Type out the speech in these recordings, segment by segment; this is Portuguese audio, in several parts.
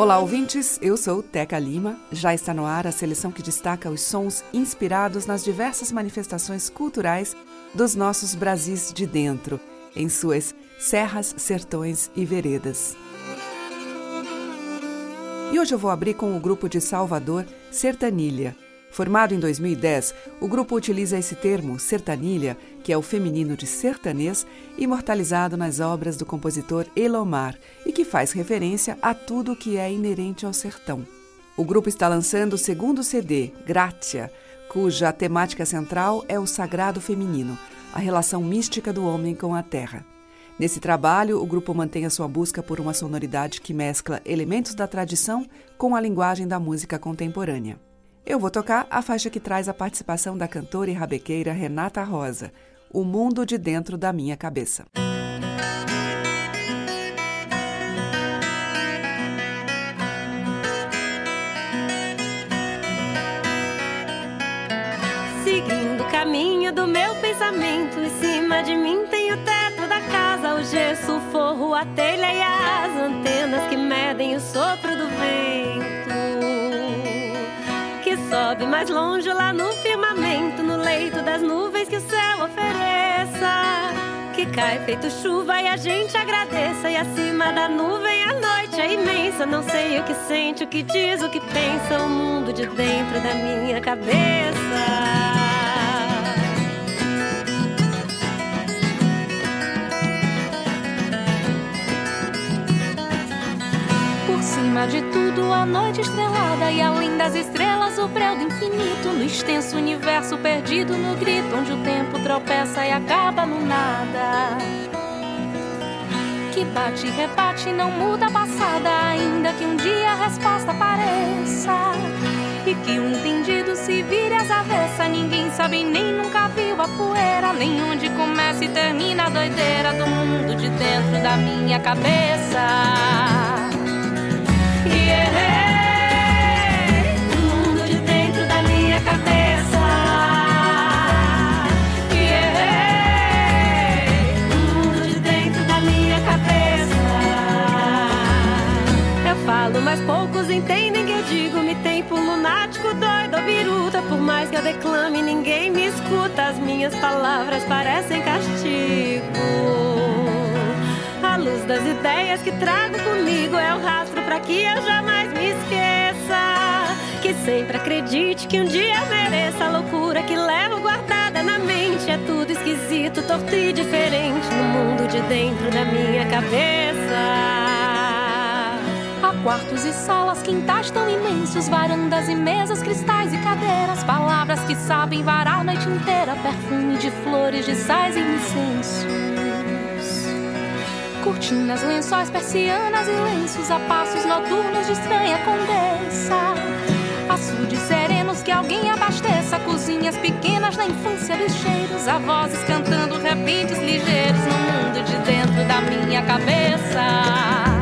Olá, ouvintes. Eu sou Teca Lima. Já está no ar a seleção que destaca os sons inspirados nas diversas manifestações culturais dos nossos Brasis de dentro, em suas serras, sertões e veredas. E hoje eu vou abrir com o grupo de Salvador Sertanilha. Formado em 2010, o grupo utiliza esse termo, sertanilha, que é o feminino de sertanês, imortalizado nas obras do compositor Elomar e que faz referência a tudo que é inerente ao sertão. O grupo está lançando o segundo CD, Gratia, cuja temática central é o sagrado feminino, a relação mística do homem com a terra. Nesse trabalho, o grupo mantém a sua busca por uma sonoridade que mescla elementos da tradição com a linguagem da música contemporânea. Eu vou tocar a faixa que traz a participação da cantora e rabequeira Renata Rosa, O Mundo de Dentro da Minha Cabeça. Seguindo o caminho do meu pensamento, em cima de mim tem o teto da casa, o gesso, o forro, a telha e as antenas que medem o sopro do vento. Sobe mais longe lá no firmamento, no leito das nuvens que o céu ofereça. Que cai feito chuva e a gente agradeça. E acima da nuvem a noite é imensa. Não sei o que sente, o que diz, o que pensa. O mundo de dentro da minha cabeça. Por cima de tudo, a noite estrelada e além das estrelas, o breu do infinito. No extenso universo perdido no grito, onde o tempo tropeça e acaba no nada. Que bate e rebate, não muda a passada, ainda que um dia a resposta apareça. E que o entendido se vire às avessas. Ninguém sabe nem nunca viu a poeira, nem onde começa e termina a doideira do mundo de dentro da minha cabeça. Yeah, falo, mas poucos entendem que eu digo. Me tem por lunático, doido biruta. Por mais que eu declame, ninguém me escuta. As minhas palavras parecem castigo. A luz das ideias que trago comigo é o rastro para que eu jamais me esqueça. Que sempre acredite que um dia eu mereça a loucura que levo guardada na mente. É tudo esquisito, torto e diferente no mundo de dentro da minha cabeça. Quartos e salas, quintais tão imensos, varandas e mesas, cristais e cadeiras, palavras que sabem varar a noite inteira, perfume de flores, de sais e incensos. Cortinas, lençóis, persianas e lenços, a passos noturnos de estranha condessa. Açudes serenos que alguém abasteça, cozinhas pequenas na infância dos cheiros, a vozes cantando repentes ligeiros no mundo de dentro da minha cabeça.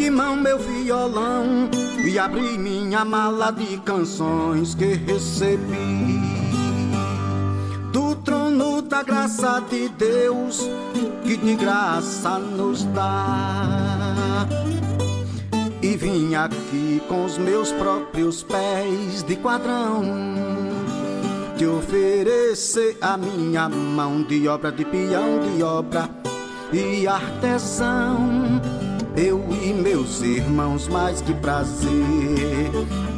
De mão meu violão e abri minha mala de canções que recebi do trono da graça de Deus que de graça nos dá. E vim aqui com os meus próprios pés de quadrão te oferecer a minha mão de obra de peão de obra e artesão. Eu e meus irmãos, mais que prazer.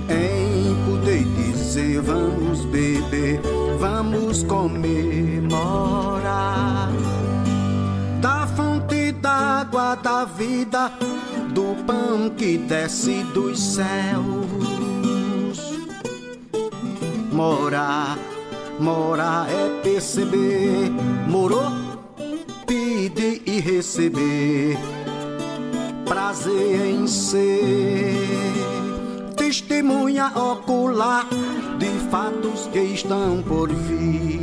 Em poder dizer: vamos beber, vamos comemorar da fonte d'água da vida, do pão que desce dos céus. Morar, morar é perceber, morou pedir e receber prazer em ser testemunha ocular de fatos que estão por vir.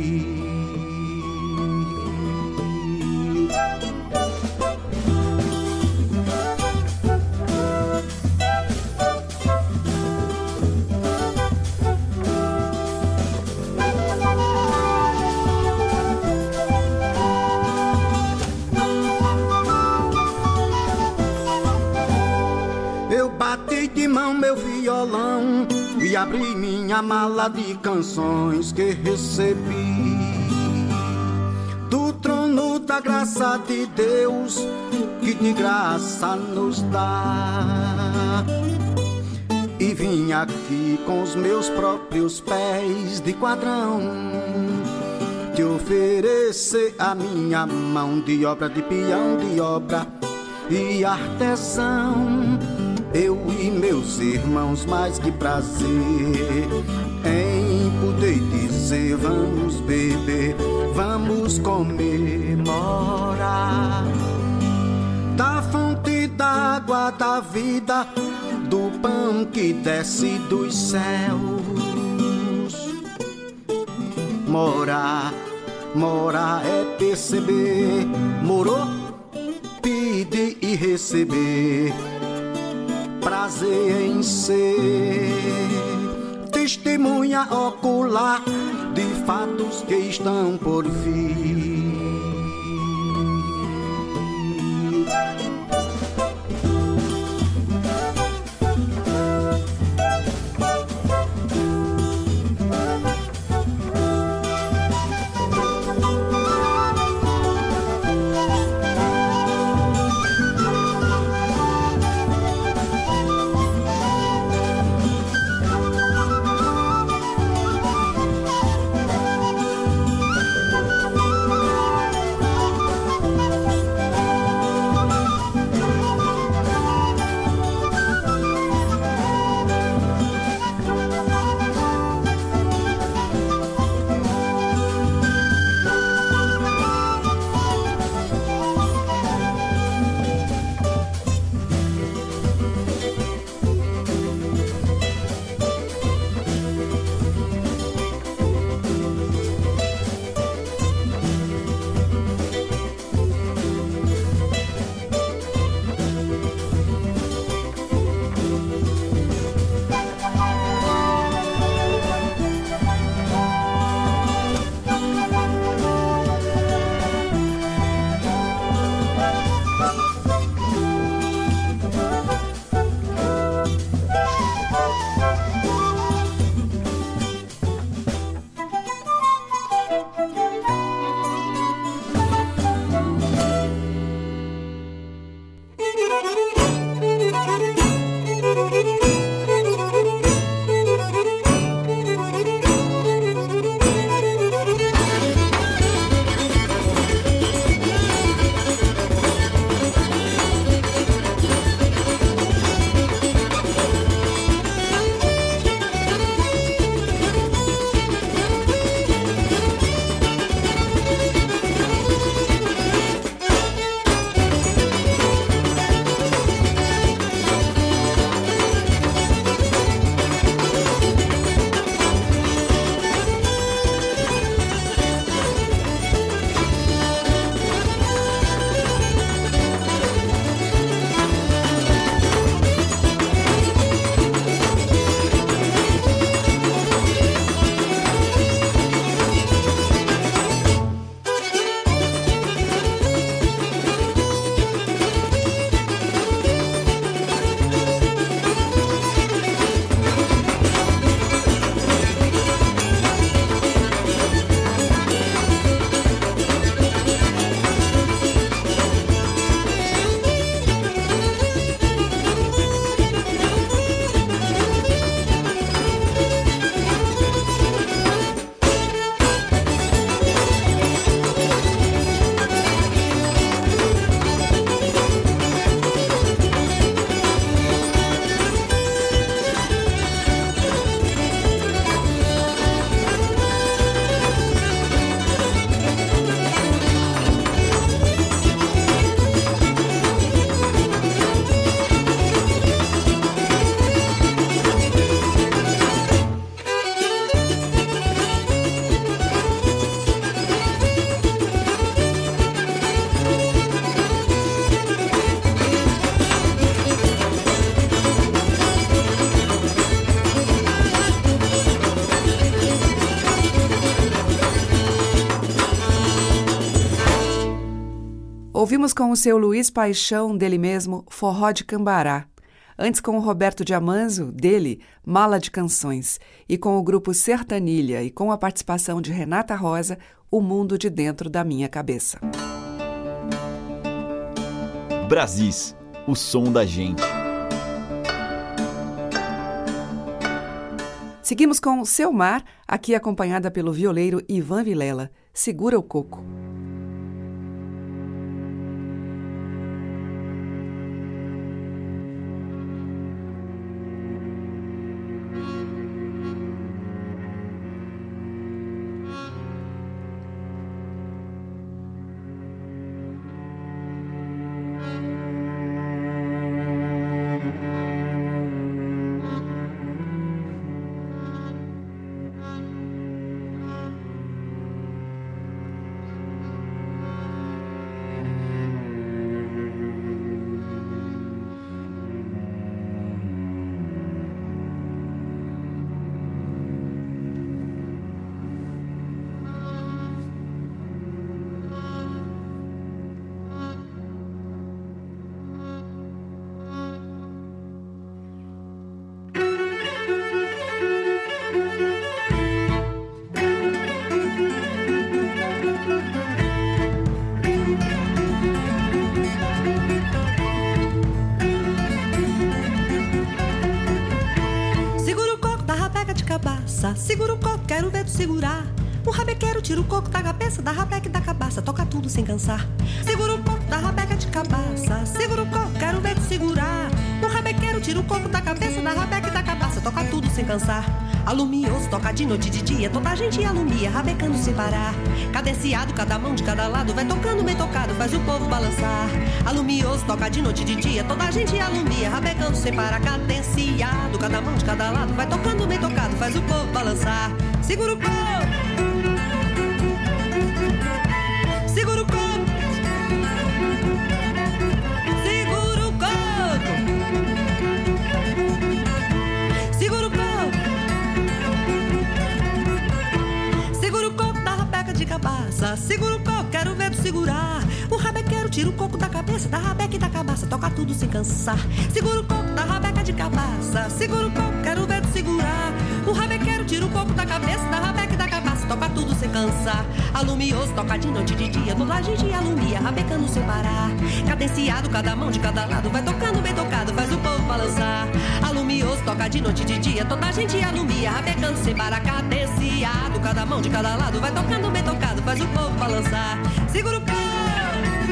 Abri minha mala de canções que recebi do trono da graça de Deus que de graça nos dá. E vim aqui com os meus próprios pés de quadrão te oferecer a minha mão de obra de peão de obra e artesão eu e meus irmãos, mais que prazer em poder dizer: vamos beber, vamos comemorar da fonte d'água da vida, do pão que desce dos céus. Morar, morar é perceber, morou, pedir e receber prazer em ser testemunha ocular de fatos que estão por vir. Ouvimos com o seu Luiz Paixão, dele mesmo, Forró de Cambará. Antes com o Roberto Diamanzo, dele, Mala de Canções. E com o grupo Sertanilha e com a participação de Renata Rosa, O Mundo de Dentro da Minha Cabeça. Brasis, o som da gente. Seguimos com Seu Mar, aqui acompanhada pelo violeiro Ivan Vilela. Segura o coco. Sem cansar. Segura o coco da rabeca de cabaça, segura o coco, quero ver tu segurar. O rabequeiro tira o coco da cabeça, da rabeca e da cabaça, toca tudo sem cansar. Alumioso, toca de noite e de dia, toda a gente alumia, rabecando sem parar. Cadenciado, cada mão de cada lado, vai tocando bem tocado, faz o povo balançar. Alumioso, toca de noite e de dia, toda a gente alumia, rabecando sem parar. Cadenciado, cada mão de cada lado, vai tocando bem tocado, faz o povo balançar. Segura o povo! Cabaça. Segura o coco, quero ver tu segurar. Tira o coco da cabeça, da rabeca e da cabaça, toca tudo sem cansar. Segura o coco da rabeca de cabaça. Segura o coco, quero ver tu segurar. O rabequeiro tira o coco da cabeça, da rabeca e da cabaça, toca tudo sem cansar. Alumioso, toca de noite de dia, a gente alumia, rabecando sem parar. Cadenciado, cada mão de cada lado, vai tocando bem tocado, faz o povo balançar. Alumioso, toca de noite de dia, toda a gente alumia, rabecando sem parar. Cadenciado, cada mão de cada lado, vai tocando bem tocado, faz o povo balançar. Segura o pão.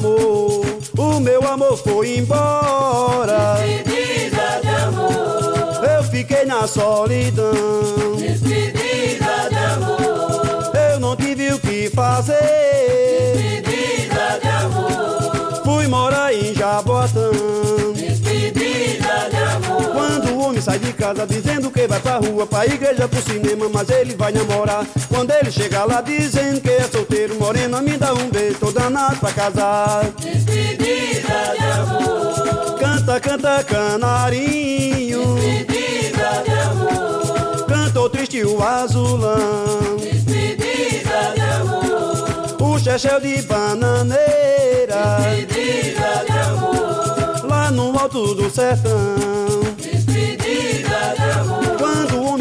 amor. O meu amor foi embora. Despedida de amor. Eu fiquei na solidão. Despedida de amor. Eu não tive o que fazer. Despedida de amor. Fui morar em Jabotão. Casa dizendo que vai pra rua, pra igreja, pro cinema, mas ele vai namorar. Quando ele chega lá dizendo que é solteiro, morena, me dá um beijo, tô danado pra casar. Despedida de amor. Canta, canta, canarinho. Despedida de amor. Cantou triste o azulão. Despedida de amor. O chechel de bananeira. Despedida de amor. Lá no alto do sertão.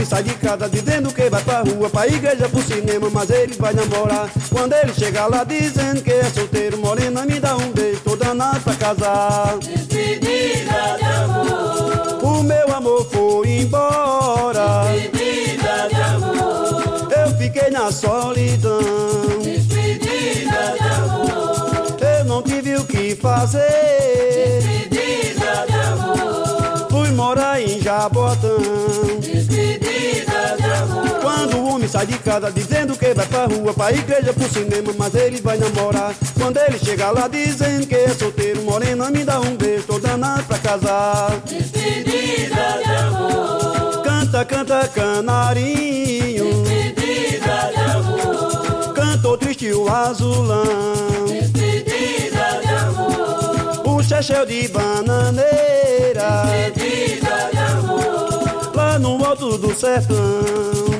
Sai de casa dizendo que vai pra rua, pra igreja, pro cinema, mas ele vai namorar. Quando ele chega lá dizendo que é solteiro, morena, me dá um beijo, tô danado pra casar. Despedida de amor. O meu amor foi embora. Despedida de amor. Eu fiquei na solidão. Despedida de amor. Eu não tive o que fazer. Casa dizendo que vai pra rua, pra igreja, pro cinema, mas ele vai namorar. Quando ele chega lá dizendo que é solteiro, morena, me dá um beijo, tô danado pra casar. Despedida de amor. Canta, canta, canarinho. Despedida de amor. Cantou triste o azulão. Despedida de amor. O chechel de bananeira. Despedida de amor. Lá no alto do sertão.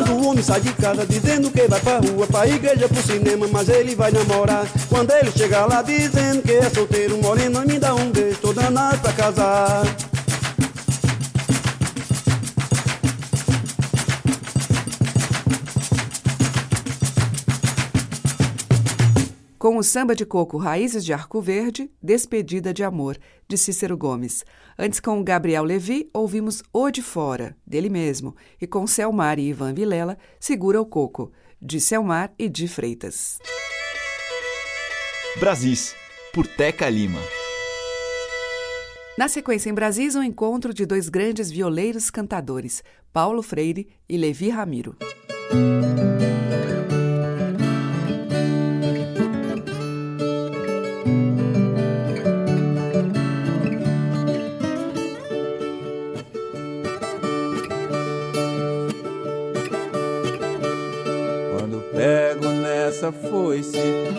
Quando o homem sai de casa dizendo que vai pra rua, pra igreja, pro cinema, mas ele vai namorar. Quando ele chega lá dizendo que é solteiro, morena, me dá um beijo, tô danado pra casar. Com o samba de coco Raízes de Arco Verde, Despedida de Amor, de Cícero Gomes. Antes, com o Gabriel Levi, ouvimos O de Fora, dele mesmo, e com Selmar e Ivan Vilela, Segura o Coco, de Selmar e de Freitas. Brasis, por Teca Lima. Na sequência, em Brasis, um encontro de dois grandes violeiros cantadores, Paulo Freire e Levi Ramiro. Quando pego nessa foice,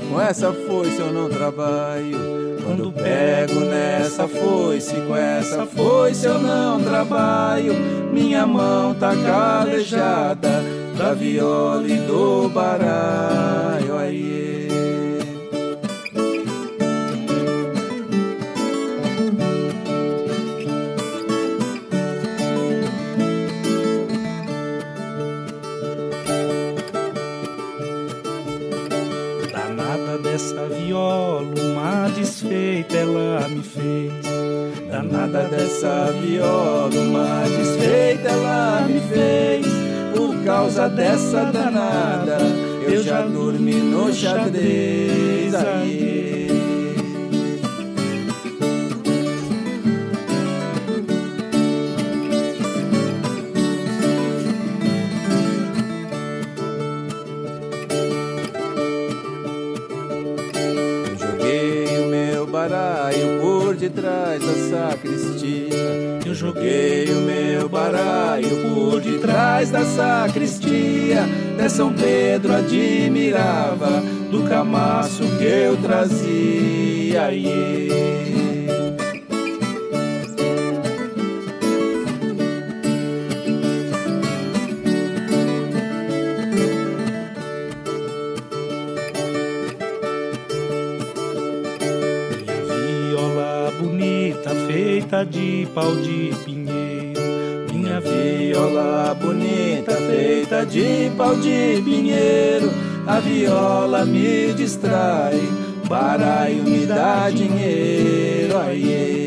com essa foice eu não trabalho. Quando pego nessa foice, com essa foice eu não trabalho. Minha mão tá calejada da viola e do baralho. Aiê. Danada dessa viola, uma desfeita ela me fez. Por causa dessa danada, eu já dormi no xadrez. Aí. Detrás da sacristia. Eu joguei o meu baralho por detrás da sacristia. Até São Pedro admirava do camaço que eu trazia. Iê. De pau de pinheiro. Minha viola bonita, feita de pau de pinheiro. A viola me distrai, baralho me dá dinheiro. Aiê.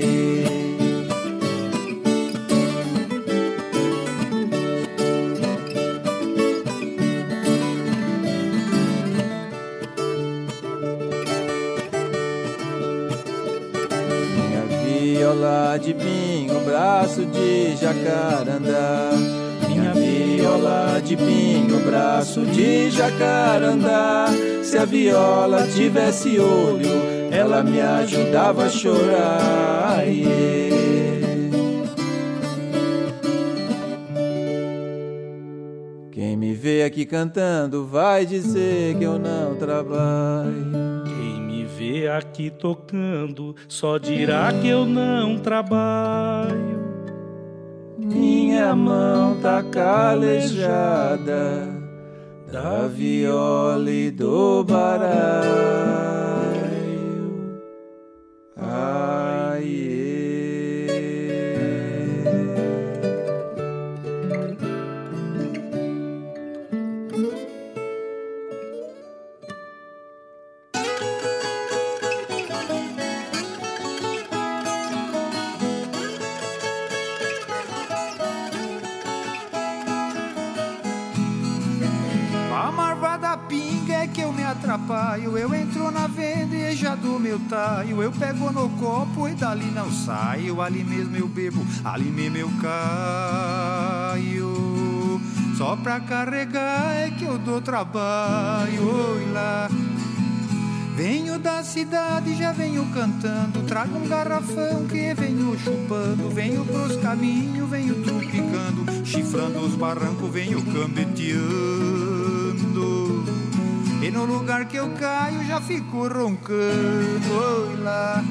Viola de pinho, braço de jacarandá. Minha viola de pinho, braço de jacarandá. Se a viola tivesse olho, ela me ajudava a chorar. Quem me vê aqui cantando vai dizer que eu não trabalho. Vê aqui tocando só dirá que eu não trabalho. Minha mão tá calejada da viola e do baralho. Atrapalho. Eu entro na vendeja do meu taio. Eu pego no copo e dali não saio. Ali mesmo eu bebo, ali mesmo eu caio. Só pra carregar é que eu dou trabalho. Oi lá. Venho da cidade, já venho cantando. Trago um garrafão que venho chupando. Venho pros caminhos, venho trupicando. Chifrando os barrancos, venho cambeteando. E no lugar que eu caio já fico roncando. Lá.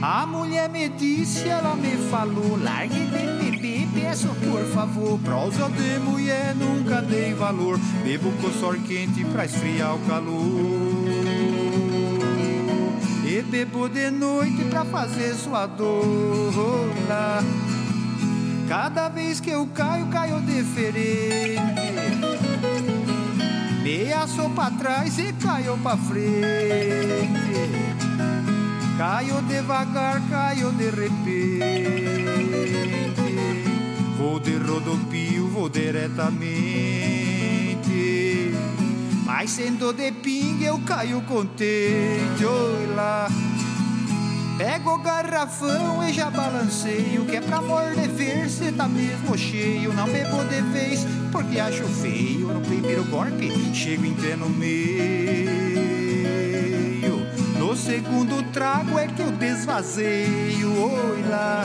A mulher me disse, ela me falou: largue de beber, peço por favor. Prosa de mulher nunca dei valor. Bebo com sor quente pra esfriar o calor. E bebo de noite pra fazer sua dor. Cada vez que eu caio, caio diferente. Meia sou pra trás e caiu pra frente. Caiu devagar, caiu de repente. Vou de rodopio, vou diretamente. Mas sendo de pinga, eu caio contente. Oi lá. Pego o garrafão e já balanceio Que é pra morder ver se tá mesmo cheio Não bebo de vez porque acho feio No primeiro golpe chego em no meio No segundo trago é que eu desvazeio Oi lá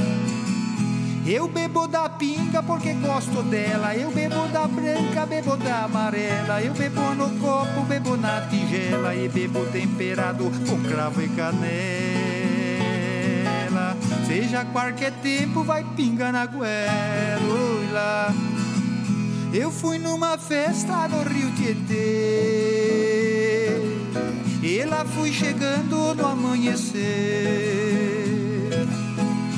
eu bebo da pinga porque gosto dela. Eu bebo da branca, bebo da amarela. Eu bebo no copo, bebo na tigela. E bebo temperado com cravo e canela. Seja qualquer tempo, vai pinga na goela. Eu fui numa festa no Rio Tietê. E lá fui chegando no amanhecer.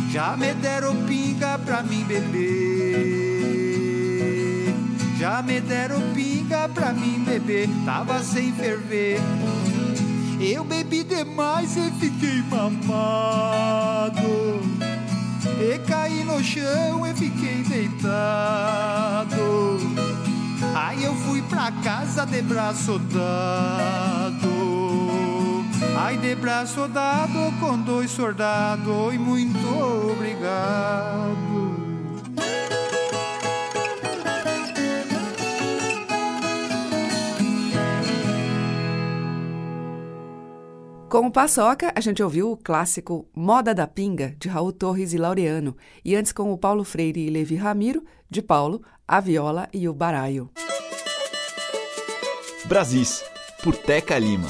Já me deram pinga pra mim beber. Já me deram pinga pra mim beber. Tava sem ferver. Eu bebi demais e fiquei mamado. E caí no chão e fiquei deitado. Aí eu fui pra casa de braço dado. Ai de braço dado com dois soldados e muito obrigado. Com o Paçoca, a gente ouviu o clássico Moda da Pinga, de Raul Torres e Laureano, e antes com o Paulo Freire e Levi Ramiro, de Paulo, a viola e o baraio. Brasis, por Teca Lima.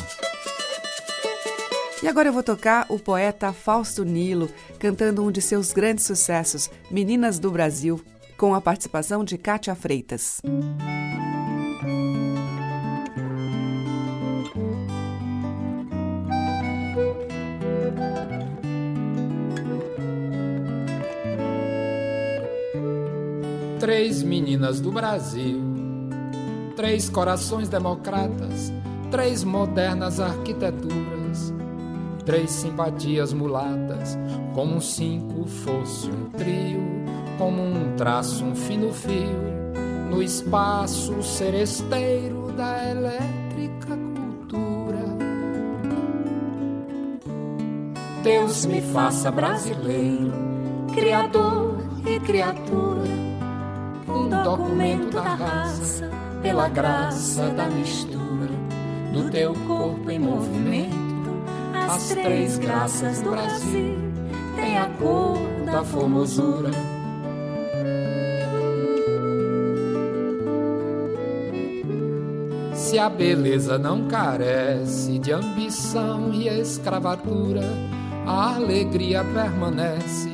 E agora eu vou tocar o poeta Fausto Nilo cantando um de seus grandes sucessos, Meninas do Brasil, com a participação de Cátia Freitas. Três meninas do Brasil, três corações democratas, três modernas arquiteturas. Três simpatias mulatas, como um cinco fosse um trio, como um traço, um fino fio, no espaço seresteiro da elétrica cultura. Deus me faça brasileiro, criador e criatura, um documento da raça, pela graça da mistura do teu corpo em movimento. As três graças do Brasil têm a cor da formosura. Se a beleza não carece de ambição e escravatura, a alegria permanece,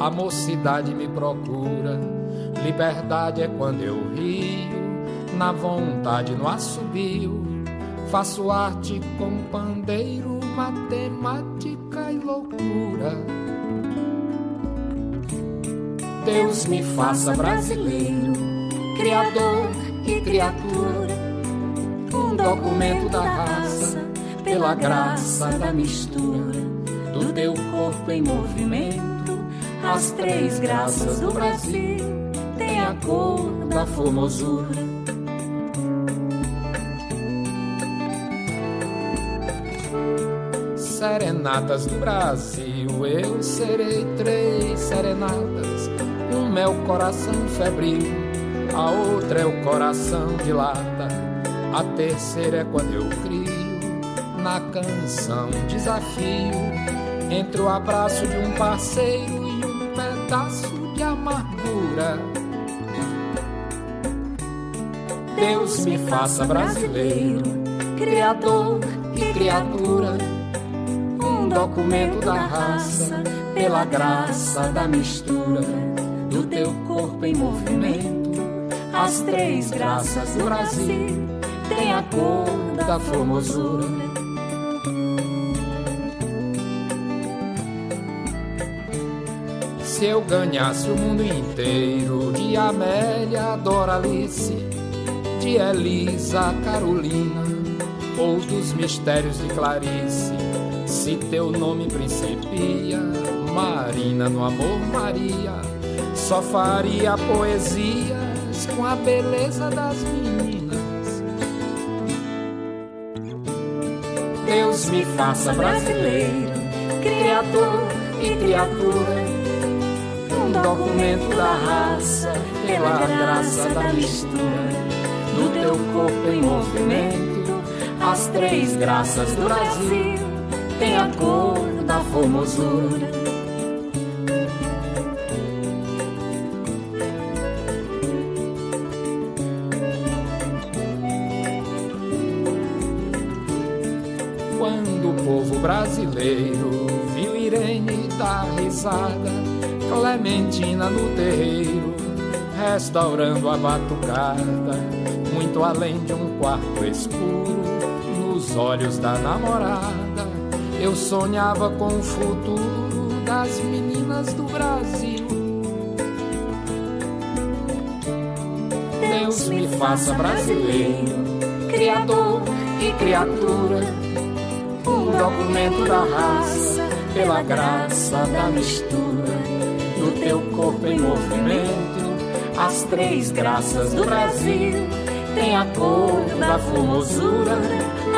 a mocidade me procura. Liberdade é quando eu rio, na vontade no assobio. Faço arte com pandeiro, matemática e loucura. Deus me faça brasileiro, criador e criatura, um documento da raça, pela graça da mistura do teu corpo em movimento. As três graças do Brasil a cor da formosura. Serenatas do Brasil, eu serei três serenatas. Uma é o coração febril, a outra é o coração de lata, a terceira é quando eu crio na canção desafio entre o abraço de um parceiro e um pedaço de amargura. Deus me faça brasileiro, criador e criatura, um documento da raça, pela graça da mistura do teu corpo em movimento. As três graças do Brasil têm a cor da formosura. Se eu ganhasse o mundo inteiro de Amélia, Doralice, de Elisa, Carolina, ou dos mistérios de Clarice, se teu nome principia, Marina no amor Maria, só faria poesias com a beleza das meninas. Deus me faça brasileiro, criador e criatura um documento da raça, pela graça da mistura do teu corpo em movimento. As três graças do Brasil têm a cor da formosura. Quando o povo brasileiro viu Irene dar risada Clementina no terreiro, restaurando a batucada, além de um quarto escuro, nos olhos da namorada, eu sonhava com o futuro das meninas do Brasil. Deus me faça brasileiro, criador e criatura, um documento da raça, pela graça da mistura do teu corpo em movimento. As três graças do Brasil têm a cor da formosura.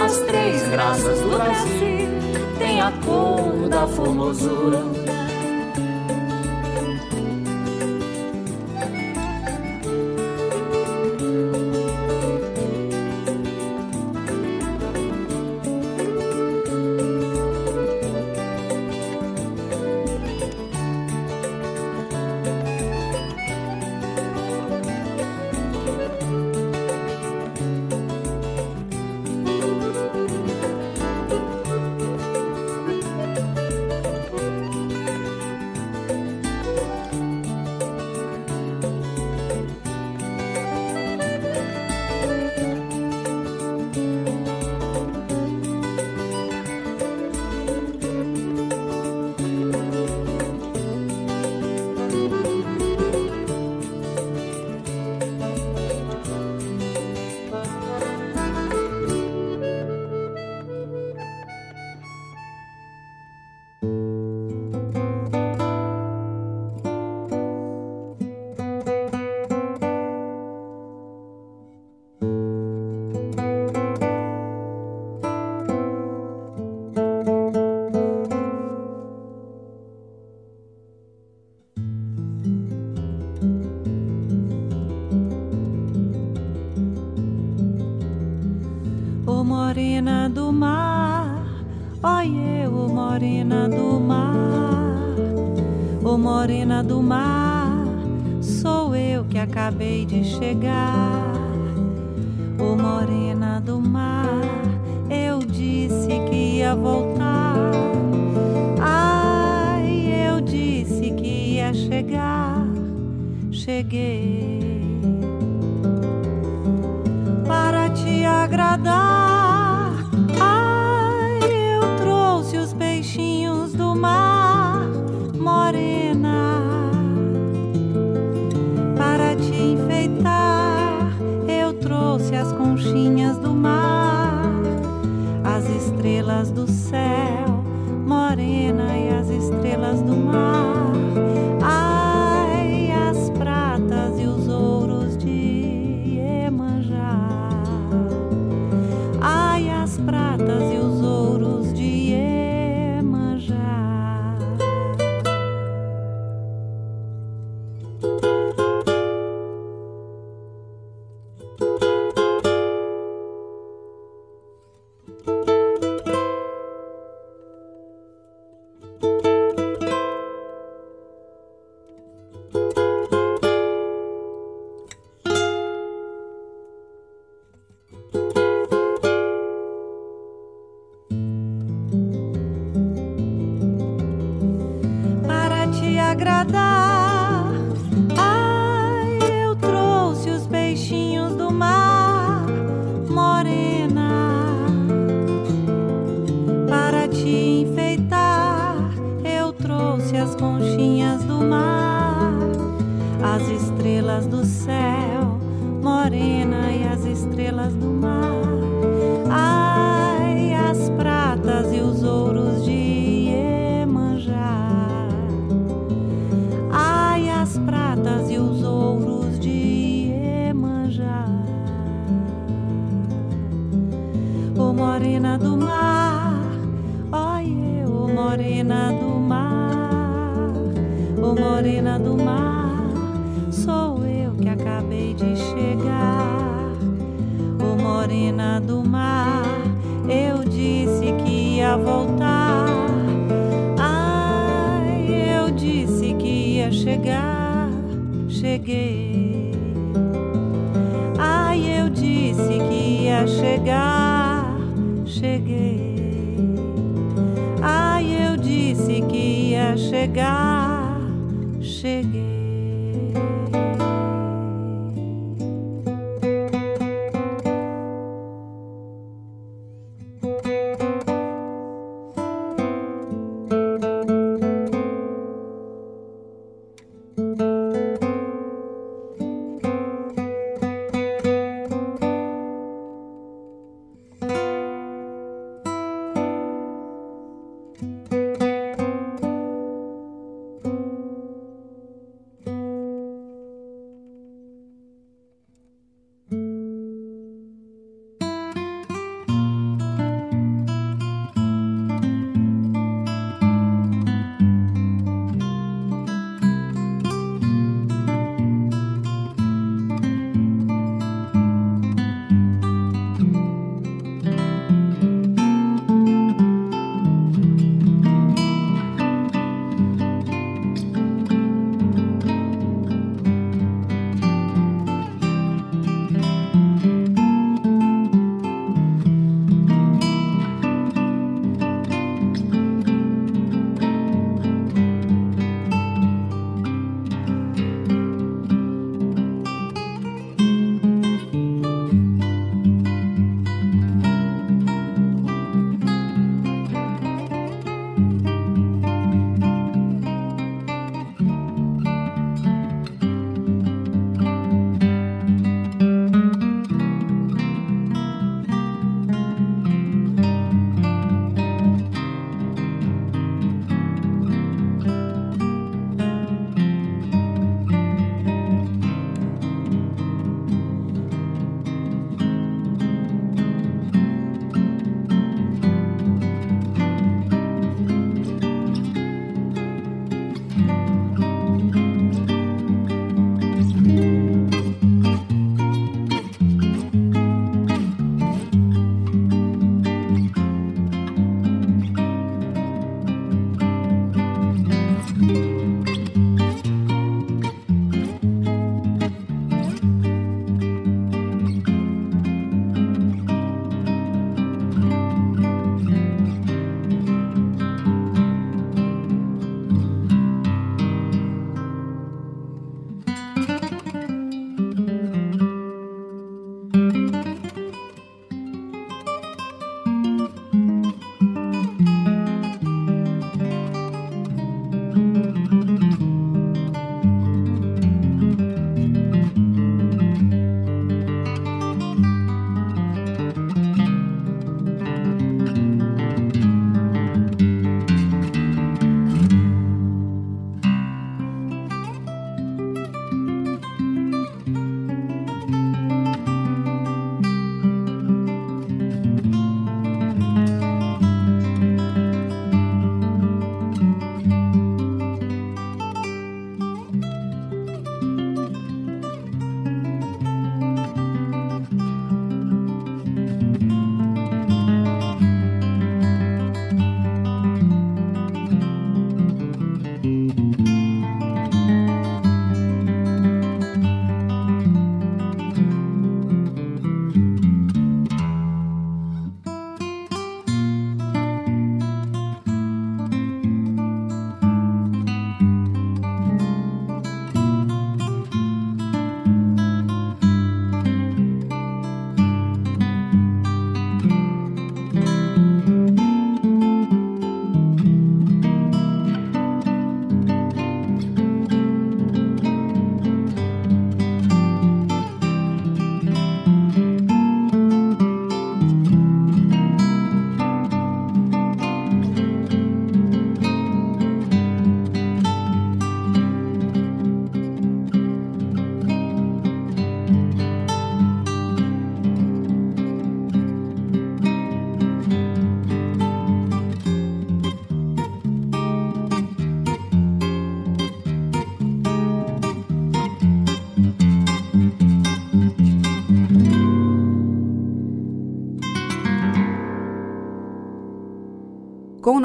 As três graças do Brasil têm a cor da formosura. Do mar, sou eu que acabei de chegar. Ô morena do mar, eu disse que ia voltar. Ai, eu disse que ia chegar, cheguei para te agradar. Do céu, morena e as estrelas do mar. As estrelas do céu, morena e as estrelas do voltar. Ai, eu disse que ia chegar, cheguei. Ai, eu disse que ia chegar, cheguei. Ai, eu disse que ia chegar,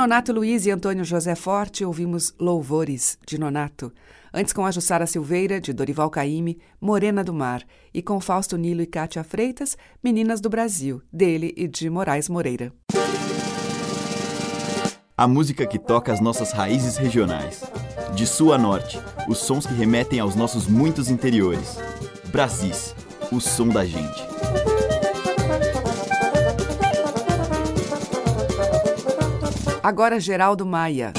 Nonato Luiz e Antônio José Forte, ouvimos Louvores, de Nonato. Antes com a Jussara Silveira, de Dorival Caymmi, Morena do Mar. E com Fausto Nilo e Cátia Freitas, Meninas do Brasil, dele e de Moraes Moreira. A música que toca as nossas raízes regionais. De sul a norte, os sons que remetem aos nossos muitos interiores. Brasis, o som da gente. Agora Geraldo Maia.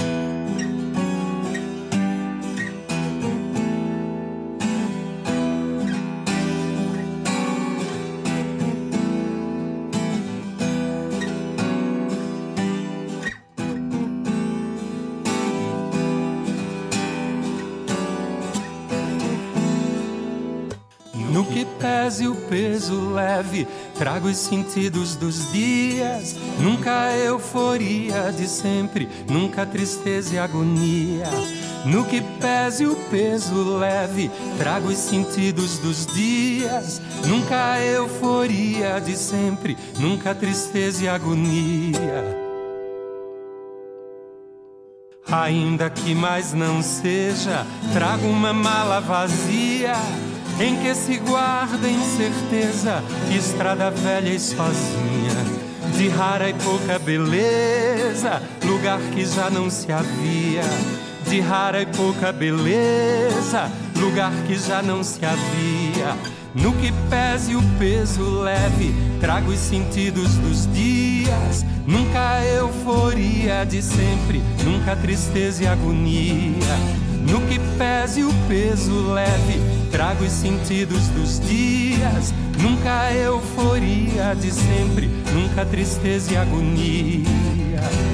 No que pese o peso leve, trago os sentidos dos dias. Nunca a euforia de sempre, nunca a tristeza e agonia. No que pese o peso leve, trago os sentidos dos dias. Nunca a euforia de sempre, nunca a tristeza e agonia. Ainda que mais não seja, trago uma mala vazia em que se guarda incerteza, estrada velha e sozinha, de rara e pouca beleza, lugar que já não se havia, de rara e pouca beleza, lugar que já não se havia. No que pese o peso leve, trago os sentidos dos dias, nunca a euforia de sempre, nunca tristeza e agonia. No que pese o peso leve, trago os sentidos dos dias, nunca euforia de sempre, nunca tristeza e agonia.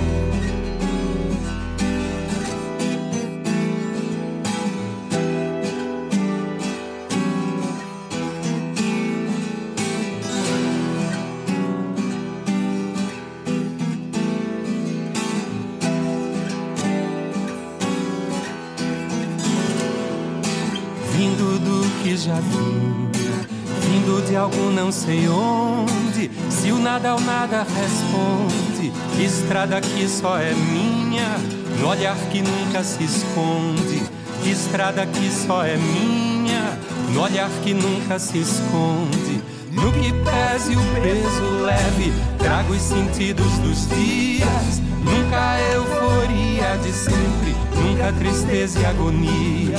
Não sei onde. Se o nada ao nada responde, estrada que só é minha, no olhar que nunca se esconde. Estrada que só é minha, no olhar que nunca se esconde. No que pese o peso leve, trago os sentidos dos dias. Nunca euforia de sempre, nunca tristeza e agonia.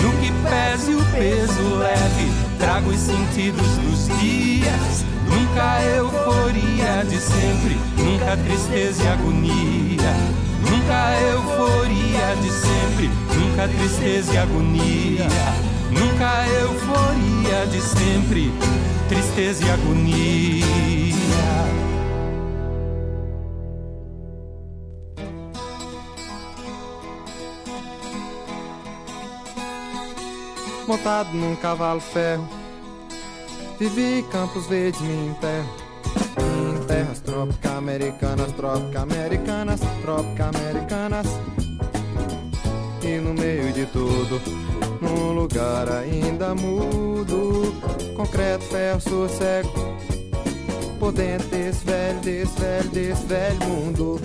No que pese o peso leve, trago os sentidos dos dias. Nunca euforia de sempre, nunca tristeza e agonia. Nunca euforia de sempre, nunca tristeza e agonia. Nunca euforia de sempre, tristeza e agonia. Montado num cavalo ferro. Vivi campos verdes, me enterro. Em terras trópicas americanas, trópicas americanas, trópicas americanas. E no meio de tudo, num lugar ainda mudo, concreto, ferro, sou cego. Por dentro desse velho, desse velho, desse velho mundo.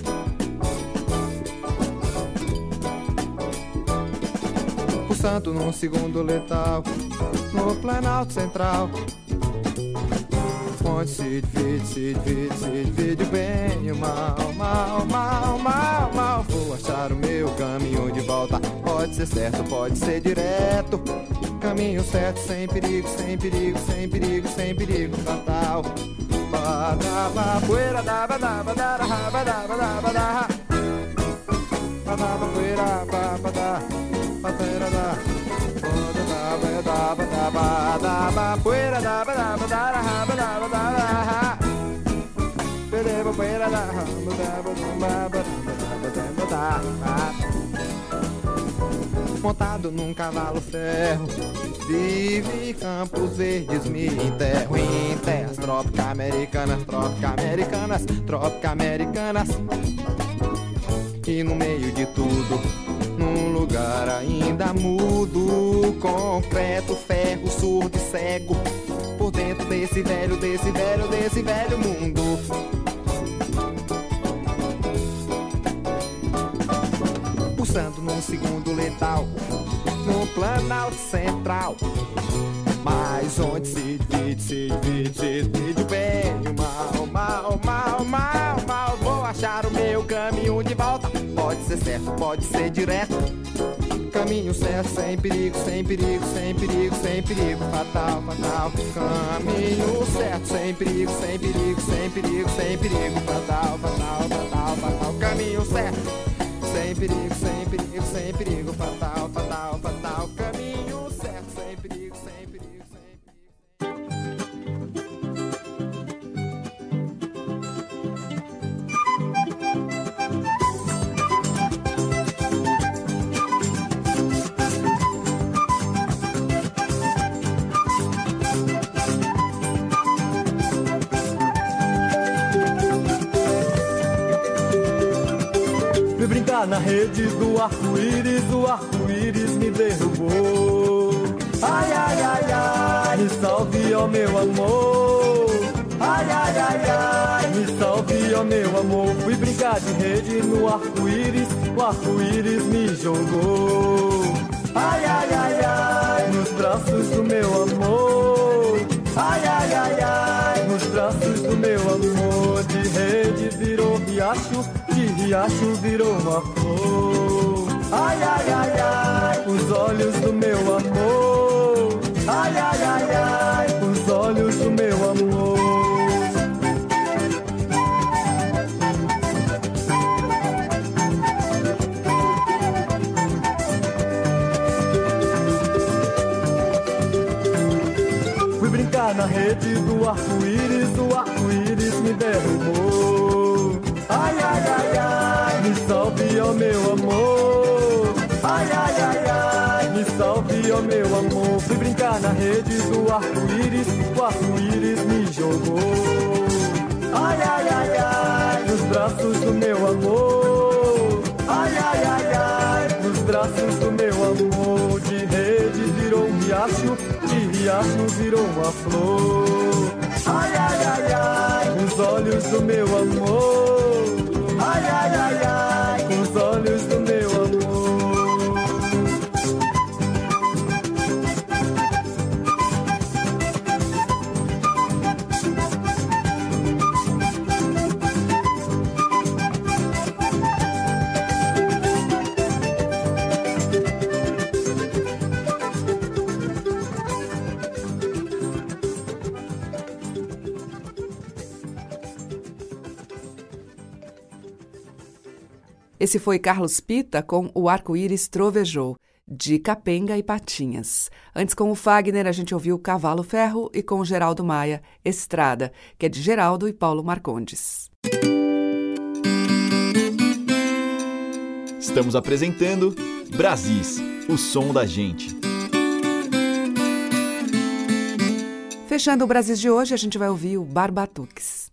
Santo num segundo letal No Planalto Central. Onde se divide, se divide, se divide o bem e o mal Mal, mal, mal, mal. Vou achar o meu caminho de volta. Pode ser certo, pode ser direto. Caminho certo, sem perigo, sem perigo, sem perigo, sem perigo fatal. Badaba, poeira, daba, daba, dara, raba, daba, daba, daba Badaba, poeira, baba, daba patera da da da da da da da da da da da ba da ba da ba da ba da Montado num cavalo ferro Vive campos verdes, me enterro em terras trópicas americanas, trópicas americanas, trópicas americanas. E no meio de tudo, num lugar ainda mudo, concreto, ferro, surdo e cego, por dentro desse velho, desse velho, desse velho mundo. pensando num segundo letal, no Planalto Central. Mas onde se divide, se divide, se divide o bem Ser certo, pode ser direto. Caminho certo, sem perigo, sem perigo, sem perigo, sem perigo, fatal, fatal. Caminho certo, sem perigo, sem perigo, sem perigo, sem perigo, fatal, fatal, fatal, fatal. Caminho certo, sem perigo, sem perigo, sem perigo, fatal, fatal. Na rede do arco-íris, o arco-íris me derrubou. Ai, ai, ai, ai, me salve, ó meu amor. Ai, ai, ai, ai, me salve, ó meu amor. Fui brincar de rede no arco-íris, o arco-íris me jogou. Ai, ai, ai, ai, nos braços do meu amor. Ai, ai, ai, ai, nos braços do meu amor. De rede virou riacho, riacho virou uma flor. Ai, ai, ai, ai, os olhos do meu amor. Ai, ai, ai, ai, os olhos do meu amor. Fui brincar na rede do arco-íris, o arco-íris me derrubou. Meu amor. Ai, ai, ai, ai, me salve, ó meu amor. Fui brincar na rede do arco-íris, o arco-íris me jogou. Ai, ai, ai, ai, nos braços do meu amor. Ai, ai, ai, ai, nos braços do meu amor. De rede virou um riacho, de riacho virou uma flor. Ai, ai, ai, ai, os olhos do meu amor. Ai, ai, ai, ai, Esse foi Carlos Pita com O Arco-Íris Trovejou, de Capenga e Patinhas. Antes, com o Fagner, a gente ouviu Cavalo Ferro e com o Geraldo Maia, Estrada, que é de Geraldo e Paulo Marcondes. Estamos apresentando Brasis, o som da gente. Fechando o Brasil de hoje, a gente vai ouvir o Barbatuques.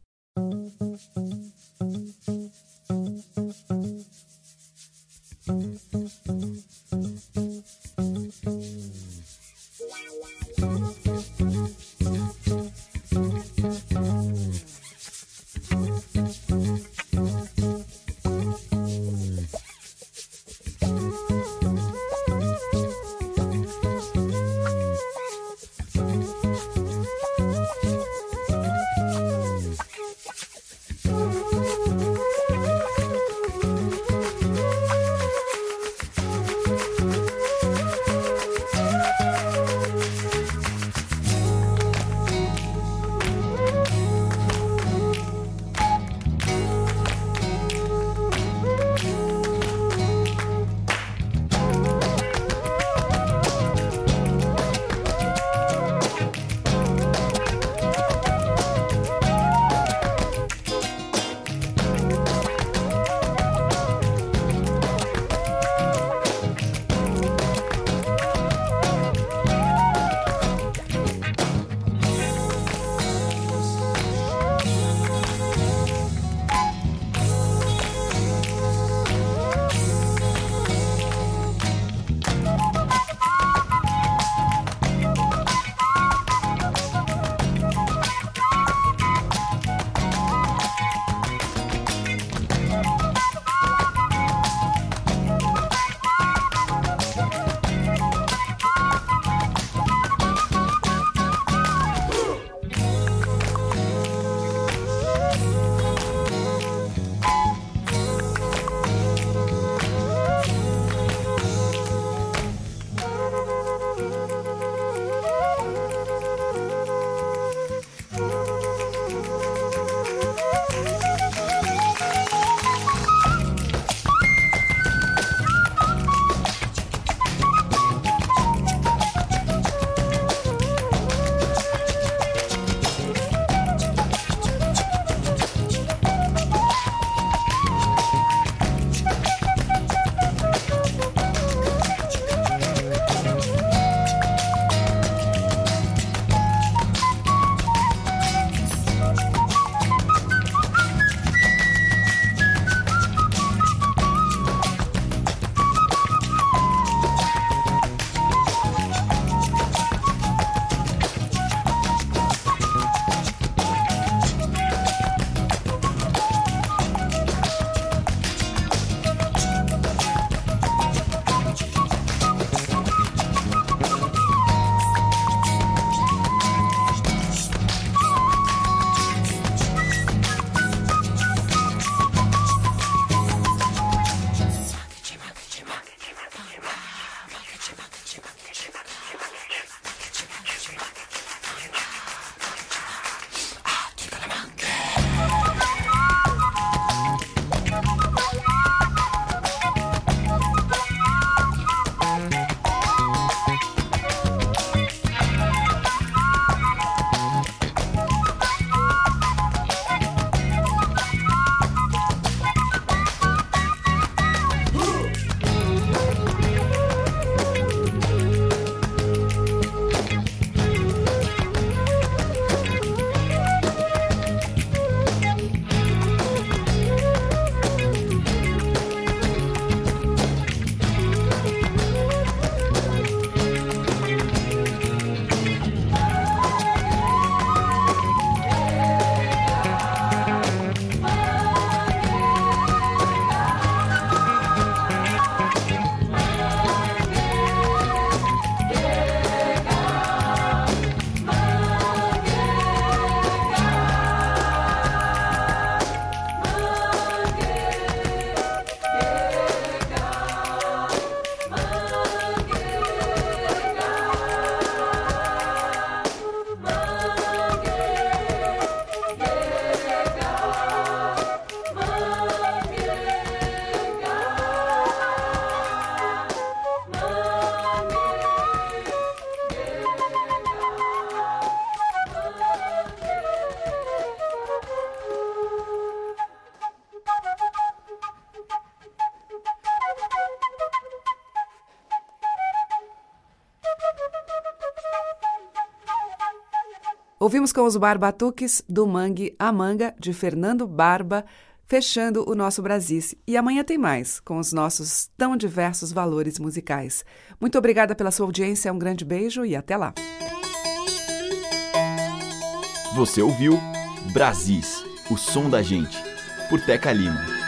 Ouvimos com os Barbatuques do Mangue a Manga, de Fernando Barba, fechando o nosso Brasis. E amanhã tem mais, com os nossos tão diversos valores musicais. Muito obrigada pela sua audiência, um grande beijo e até lá. Você ouviu Brasis, o som da gente, por Teca Lima.